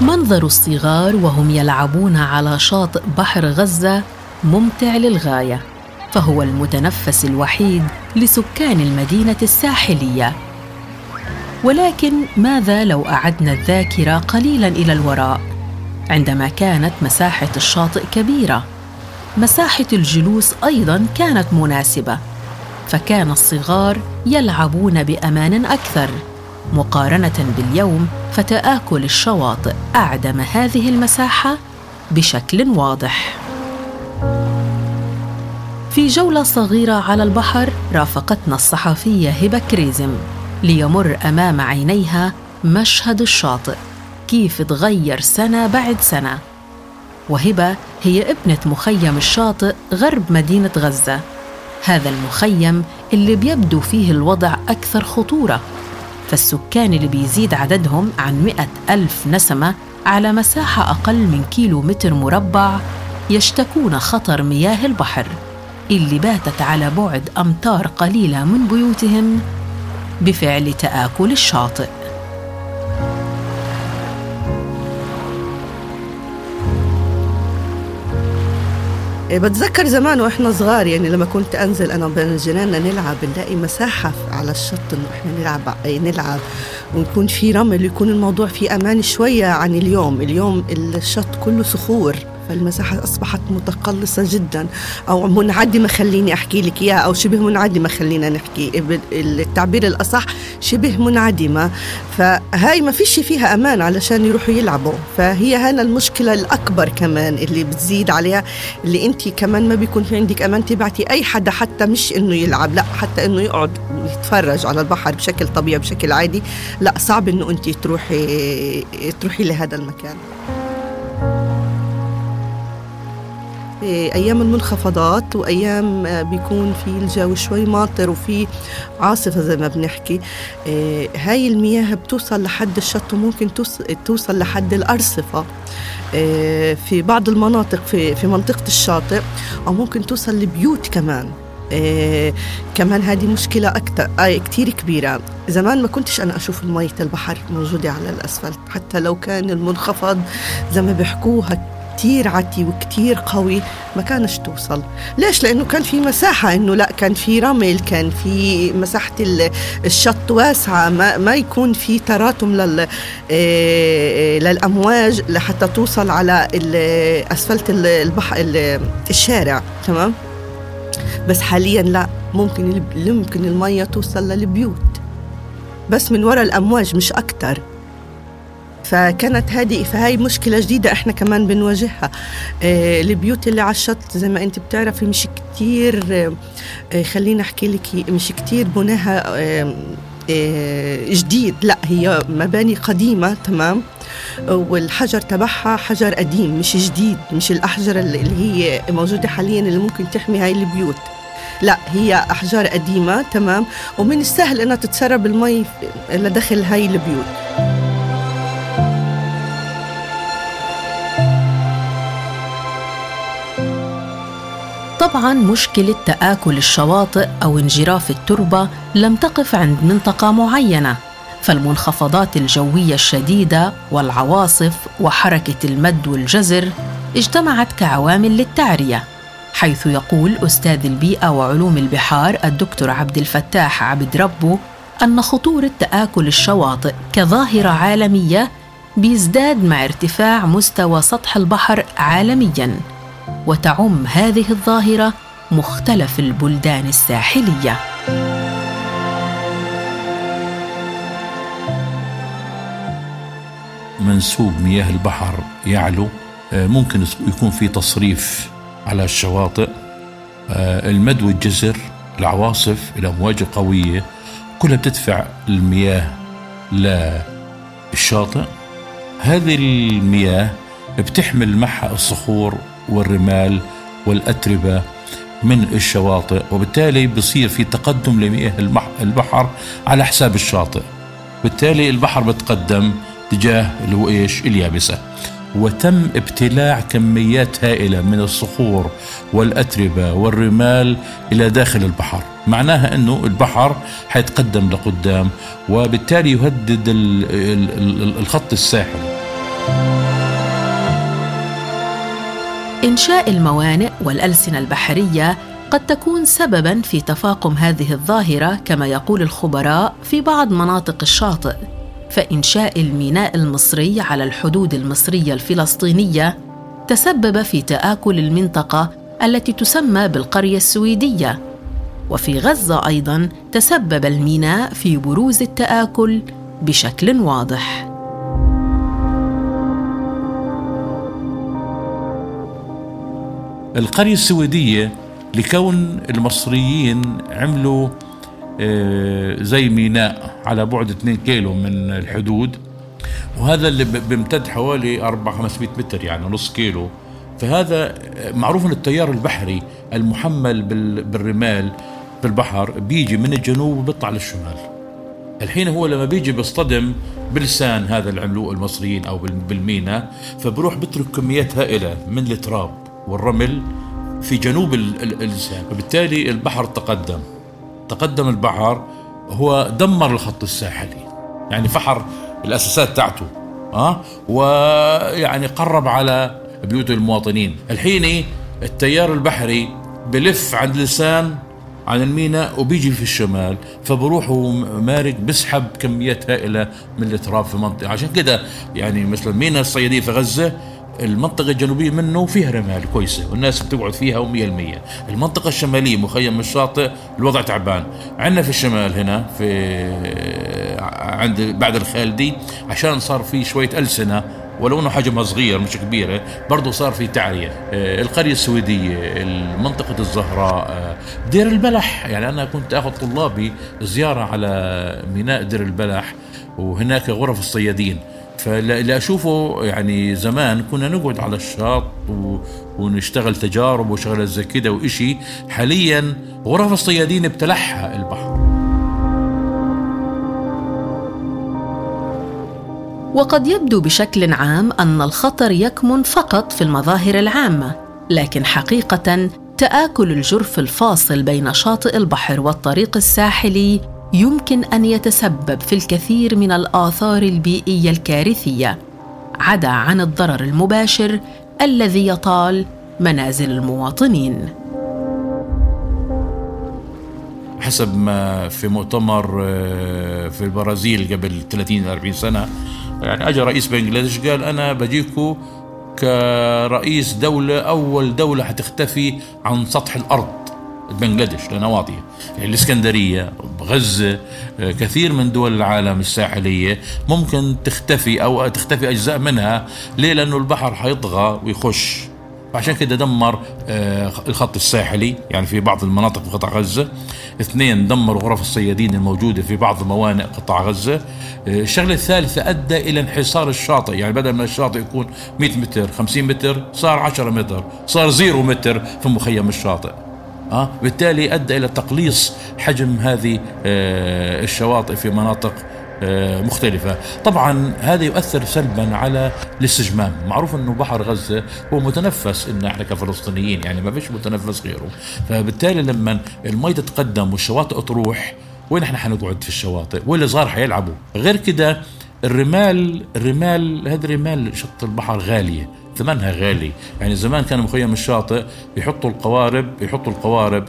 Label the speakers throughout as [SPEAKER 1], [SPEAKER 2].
[SPEAKER 1] منظر الصغار وهم يلعبون على شاطئ بحر غزة ممتع للغاية فهو المتنفس الوحيد لسكان المدينة الساحلية. ولكن ماذا لو أعدنا الذاكرة قليلا إلى الوراء؟ عندما كانت مساحة الشاطئ كبيرة مساحة الجلوس أيضا كانت مناسبة فكان الصغار يلعبون بأمان أكثر. مقارنة باليوم فتآكل الشواطئ أعدم هذه المساحة بشكل واضح. في جولة صغيرة على البحر رافقتنا الصحفية هبة كريزم ليمر أمام عينيها مشهد الشاطئ كيف تغير سنة بعد سنة؟ وهبة هي ابنة مخيم الشاطئ غرب مدينة غزة. هذا المخيم اللي بيبدو فيه الوضع أكثر خطورة فالسكان اللي بيزيد عددهم عن مئة ألف نسمة على مساحة أقل من كيلو متر مربع يشتكون خطر مياه البحر اللي باتت على بعد أمتار قليلة من بيوتهم بفعل تآكل الشاطئ.
[SPEAKER 2] بتذكر زمان وإحنا صغار يعني لما كنت أنزل أنا وبين جيراننا نلعب نلاقي مساحة على الشط إنه إحنا نلعب إيه، نلعب. ويكون في رمل ويكون الموضوع فيه أمان شوية عن اليوم. اليوم الشط كله صخور. فالمساحة أصبحت متقلصة جدا أو منعدمة خليني أحكي لك إياها أو شبه منعدمة خلينا نحكي. التعبير الأصح شبه منعدمة. فهاي ما فيش فيها أمان علشان يروحوا يلعبوا. فهي هنا المشكلة الأكبر كمان اللي بتزيد عليها اللي أنت كمان ما بيكون في عندك أمان تبعتي أي حدا حتى مش إنه يلعب لا حتى إنه يقعد يتفرج على البحر بشكل طبيعي بشكل عادي. لا صعب إنه أنت تروحي تروحي لهذا المكان. أيام المنخفضات وأيام آه، بيكون في الجو شوي ماطر وفي عاصفة زي ما بنحكي. آه، هاي المياه بتوصل لحد الشط وممكن توصل لحد الأرصفة آه، في بعض المناطق في في منطقة الشاطئ أو ممكن توصل لبيوت كمان. إيه كمان هذه مشكلة أكثر آه كتير كبيرة. زمان ما كنتش أنا أشوف مية البحر موجودة على الأسفلت حتى لو كان المنخفض زي ما بيحكوها كتير عتي وكتير قوي ما كانش توصل. ليش؟ لأنه كان في مساحة أنه لا كان في رمل كان في مساحة الشط واسعة ما, ما يكون في تراكم لل آه، للأمواج لحتى توصل على أسفلت البحر الشارع تمام؟ بس حاليا لا ممكن يمكن المية توصل للبيوت. بس من وراء الأمواج مش أكتر. فكانت هذه فهي مشكلة جديدة إحنا كمان بنواجهها. آه البيوت اللي على الشط زي ما أنت بتعرفي مش كتير آه خليني أحكي لك مش كتير بناها آه جديد. لا هي مباني قديمة تمام؟ والحجر تبعها حجر قديم مش جديد مش الأحجار اللي هي موجودة حاليا اللي ممكن تحمي هاي البيوت. لا هي أحجار قديمة تمام؟ ومن السهل أنها تتسرب المي لداخل هاي البيوت.
[SPEAKER 1] طبعا مشكلة تآكل الشواطئ أو انجراف التربة لم تقف عند منطقة معينة فالمنخفضات الجوية الشديدة والعواصف وحركة المد والجزر اجتمعت كعوامل للتعرية حيث يقول أستاذ البيئة وعلوم البحار الدكتور عبد الفتاح عبد ربه أن خطورة تآكل الشواطئ كظاهرة عالمية بيزداد مع ارتفاع مستوى سطح البحر عالميا. وتعم هذه الظاهرة مختلف البلدان الساحلية.
[SPEAKER 3] منسوب مياه البحر يعلو آه، ممكن يكون في تصريف على الشواطئ آه، المد والجزر العواصف الامواج القويه كلها بتدفع المياه للشاطئ. هذه المياه بتحمل معها الصخور والرمال والأتربة من الشواطئ وبالتالي بصير في تقدم لمياه البحر على حساب الشاطئ. بالتالي البحر بتقدم تجاه اللي هو إيش؟ اليابسة. وتم ابتلاع كميات هائلة من الصخور والأتربة والرمال إلى داخل البحر. معناها أنه البحر حيتقدم لقدام وبالتالي يهدد الخط الساحلي.
[SPEAKER 1] إنشاء الموانئ والألسنة البحرية قد تكون سببا في تفاقم هذه الظاهرة كما يقول الخبراء في بعض مناطق الشاطئ. فإنشاء الميناء المصري على الحدود المصرية الفلسطينية تسبب في تآكل المنطقة التي تسمى بالقرية السويدية. وفي غزة أيضا تسبب الميناء في بروز التآكل بشكل واضح.
[SPEAKER 3] القرية السويدية لكون المصريين عملوا آه، زي ميناء على بعد 2 كيلو من الحدود. وهذا اللي بيمتد حوالي 4 500 متر يعني نص كيلو. فهذا معروف إن التيار البحري المحمل بالرمال بالبحر بيجي من الجنوب وبيطلع للشمال. الحين هو لما بيجي بيصطدم بلسان هذا اللي عملوه المصريين أو بالمينا فبروح بترك كميات هائلة من التراب. والرمل في جنوب اللسان وبالتالي البحر تقدم. تقدم البحر هو دمر الخط الساحلي. يعني فحر الاساسات تاعته آه؟ ويعني قرب على بيوت المواطنين. الحين التيار البحري بلف عند لسان عن الميناء وبيجي في الشمال فبروح مارق بسحب كميات هائلة من التراب في منطقه عشان كده يعني مثلا ميناء الصيادية في غزة المنطقة الجنوبية منه فيها رمال كويسة والناس بتقعد فيها ومية المية. المنطقة الشمالية مخيم الشاطئ الوضع تعبان. عندنا في الشمال هنا في عند بعد الخالدي عشان صار في شوية ألسنة ولو إنه حجمها صغير مش كبيرة برضه صار في تعرية. آه، القرية السويدية منطقه الزهراء آه، دير البلح. يعني أنا كنت أخذ طلابي زيارة على ميناء دير البلح وهناك غرف الصيادين. فاللي أشوفه يعني زمان كنا نقعد على الشاط و... ونشتغل تجارب وشغلات زي كده وإشي. حاليا غرف الصيادين ابتلعها البحر.
[SPEAKER 1] وقد يبدو بشكل عام أن الخطر يكمن فقط في المظاهر العامة لكن حقيقة تآكل الجرف الفاصل بين شاطئ البحر والطريق الساحلي يمكن أن يتسبب في الكثير من الآثار البيئية الكارثية عدا عن الضرر المباشر الذي يطال منازل المواطنين.
[SPEAKER 3] حسب ما في مؤتمر آه، في البرازيل قبل 30 40 سنة يعني اجى رئيس بنجلاديش قال أنا بجيكم كرئيس دولة أول دولة حتختفي عن سطح الأرض. بنجلاديش يعني الإسكندرية غزة كثير من دول العالم الساحلية ممكن تختفي أو تختفي أجزاء منها. ليه؟ لأنه البحر حيطغى ويخش. عشان كده دمر آه، الخط الساحلي يعني في بعض المناطق في قطاع غزة. اثنين دمر غرف الصيادين الموجودة في بعض موانئ قطاع غزة. آه، الشغلة الثالثة أدى إلى انحسار الشاطئ. يعني بدل ما الشاطئ يكون 100 متر 50 متر صار 10 متر صار زيرو متر في مخيم الشاطئ. أه؟ بالتالي أدى إلى تقليص حجم هذه آه، الشواطئ في مناطق آه، مختلفة. طبعا هذا يؤثر سلبا على الاستجمام. معروف أنه بحر غزة هو متنفس إن إحنا كفلسطينيين يعني ما فيش متنفس غيره. فبالتالي لما المي تتقدم والشواطئ تروح وين إحنا حنقعد في الشواطئ؟ واللي صار حيلعبوا؟ غير كده الرمال الرمال هذه الرمال شط البحر غالية. ثمنها غالي. يعني زمان كان مخيم الشاطئ يحطوا القوارب يحطوا القوارب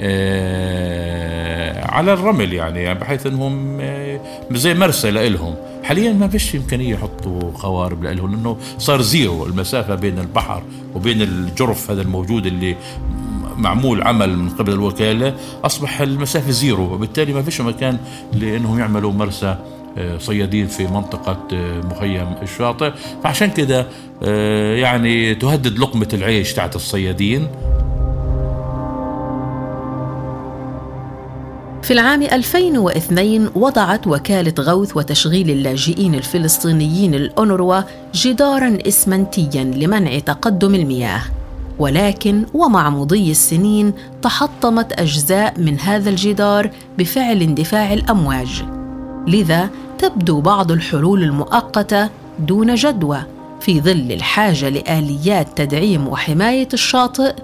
[SPEAKER 3] آه، على الرمل يعني بحيث إنهم آه، زي مرسى لإلهم. حاليا ما فيش إمكانية يحطوا قوارب لهم لأنه صار زيرو. المسافة بين البحر وبين الجرف هذا الموجود اللي معمول عمل من قبل الوكالة أصبح المسافة زيرو. وبالتالي ما فيش مكان لإنهم يعملوا مرسى صيادين في منطقة مخيم الشاطئ. فعشان كده يعني تهدد لقمة العيش تاعت الصيادين.
[SPEAKER 1] في العام 2002 وضعت وكالة غوث وتشغيل اللاجئين الفلسطينيين الأونروا جدارا إسمنتيا لمنع تقدم المياه. ولكن ومع مضي السنين تحطمت أجزاء من هذا الجدار بفعل اندفاع الأمواج. لذا تبدو بعض الحلول المؤقتة دون جدوى في ظل الحاجة لآليات تدعيم وحماية الشاطئ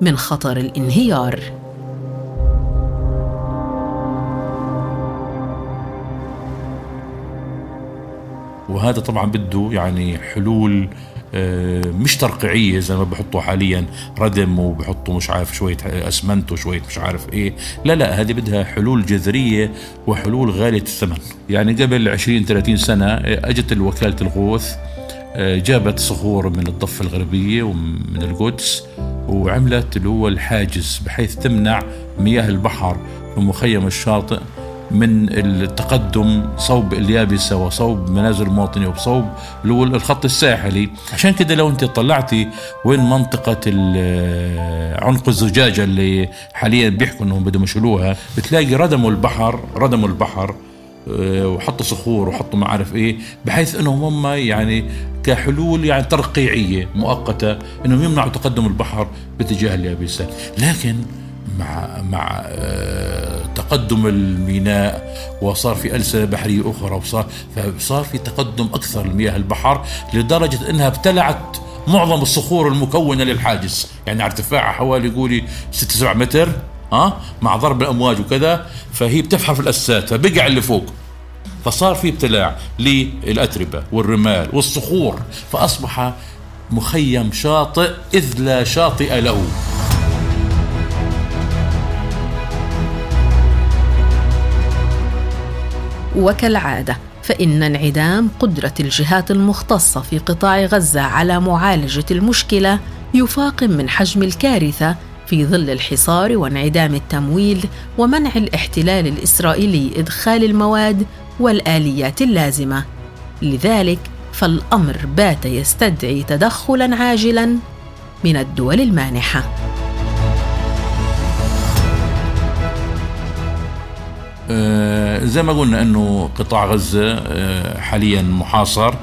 [SPEAKER 1] من خطر الانهيار.
[SPEAKER 3] وهذا طبعا بده يعني حلول مش ترقيعية زي ما بحطوا حاليا ردم وبحطوا مش عارف شوية أسمنت وشوية مش عارف إيه. لا لا هذه بدها حلول جذرية وحلول غالية الثمن. يعني قبل 20 30 سنة آه، أجت الوكالة الغوث آه، جابت صخور من الضفة الغربية ومن القدس وعملت اللي هو الحاجز بحيث تمنع مياه البحر في مخيم الشاطئ. من التقدم صوب اليابسة وصوب منازل المواطنين وصوب الخط الساحلي. عشان كده لو انت طلعتي وين منطقة عنق الزجاجة اللي حاليا بيحكوا إنهم بدهم يشيلوها بتلاقي ردموا البحر ردموا البحر آه، وحطوا صخور وحطوا ما عارف إيه بحيث إنهم هم يعني كحلول يعني ترقيعية مؤقتة إنهم يمنعوا تقدم البحر باتجاه اليابسة. لكن مع مع آه، تقدم الميناء وصار في ألسنة بحرية أخرى وصار فصار في تقدم أكثر لمياه البحر لدرجة أنها ابتلعت معظم الصخور المكونة للحاجز. يعني ارتفاعها حوالي قولي 6 7 متر ها مع ضرب الأمواج وكذا فهي بتفحر في الأسات فبقع اللي فوق. فصار في ابتلاع للأتربة والرمال والصخور فأصبح مخيم شاطئ إذ لا شاطئ له.
[SPEAKER 1] وكالعادة فإن انعدام قدرة الجهات المختصة في قطاع غزة على معالجة المشكلة يفاقم من حجم الكارثة في ظل الحصار وانعدام التمويل ومنع الاحتلال الإسرائيلي إدخال المواد والآليات اللازمة. لذلك فالأمر بات يستدعي تدخلا عاجلا من الدول
[SPEAKER 3] المانحة. زي ما قلنا إنه قطاع غزة آه، حاليا محاصر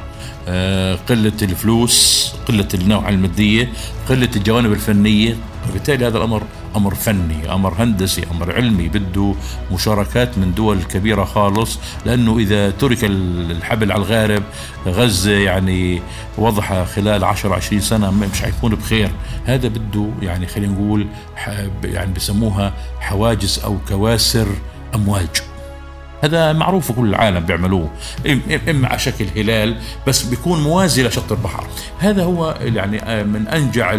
[SPEAKER 3] آه، قلة الفلوس قلة النوعية المادية قلة الجوانب الفنية. وبالتالي هذا الأمر أمر فني أمر هندسي أمر علمي بده مشاركات من دول كبيرة خالص. لأنه إذا ترك الحبل على الغارب غزة يعني وضعها خلال 10 20 سنة مش حيكون بخير. هذا بده يعني خلينا نقول يعني بسموها حواجز أو كواسر أمواج. هذا معروف كل العالم بيعملوه إما على شكل هلال بس بيكون موازي لشط البحر. هذا هو يعني آه، من أنجع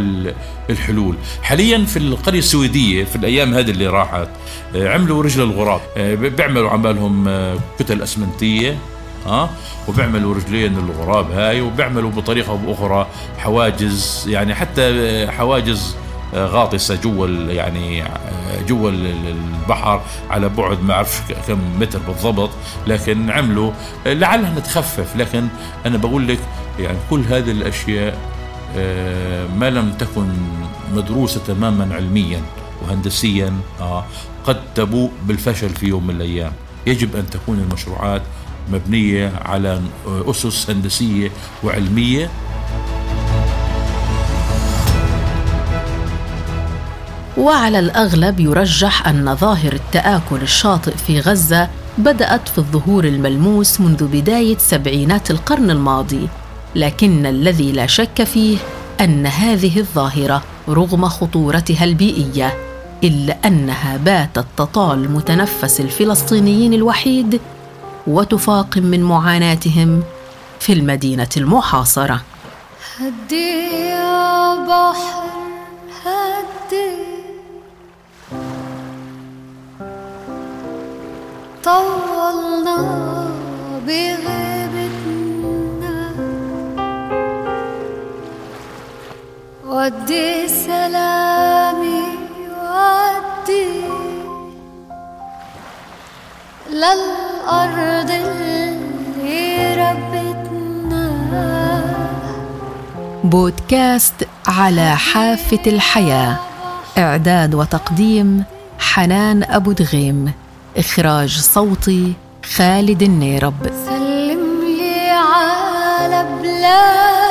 [SPEAKER 3] الحلول. حاليا في القرية السويدية في الأيام هذه اللي راحت آه، عملوا رجل الغراب. آه، بيعملوا عمالهم كتل أسمنتية ها وبيعملوا رجلين الغراب هاي وبيعملوا بطريقة أو بأخرى حواجز يعني حتى حواجز غاطسة جوا يعني جوا البحر على بعد ما أعرفش كم متر بالضبط لكن عملوا لعلها نتخفف. لكن أنا بقول لك يعني كل هذه الأشياء آه، ما لم تكن مدروسة تماما علميا وهندسيا آه، قد تبوء بالفشل في يوم من الأيام. يجب أن تكون المشروعات مبنية على أسس هندسية وعلمية
[SPEAKER 1] وعلى الأغلب يرجح أن ظاهر التآكل الشاطئ في غزة بدأت في الظهور الملموس منذ بداية سبعينات القرن الماضي لكن الذي لا شك فيه أن هذه الظاهرة رغم خطورتها البيئية إلا أنها باتت تطال متنفس الفلسطينيين الوحيد وتفاقم من معاناتهم في المدينة المحاصرة. هدي يا بحر هدي. طولنا بغيبتنا. ودي سلامي ودي للأرض اللي ربتنا. بودكاست على حافة الحياة. إعداد وتقديم حنان أبو دغيم. إخراج صوتي خالد النيرب. سلم لي على بلاد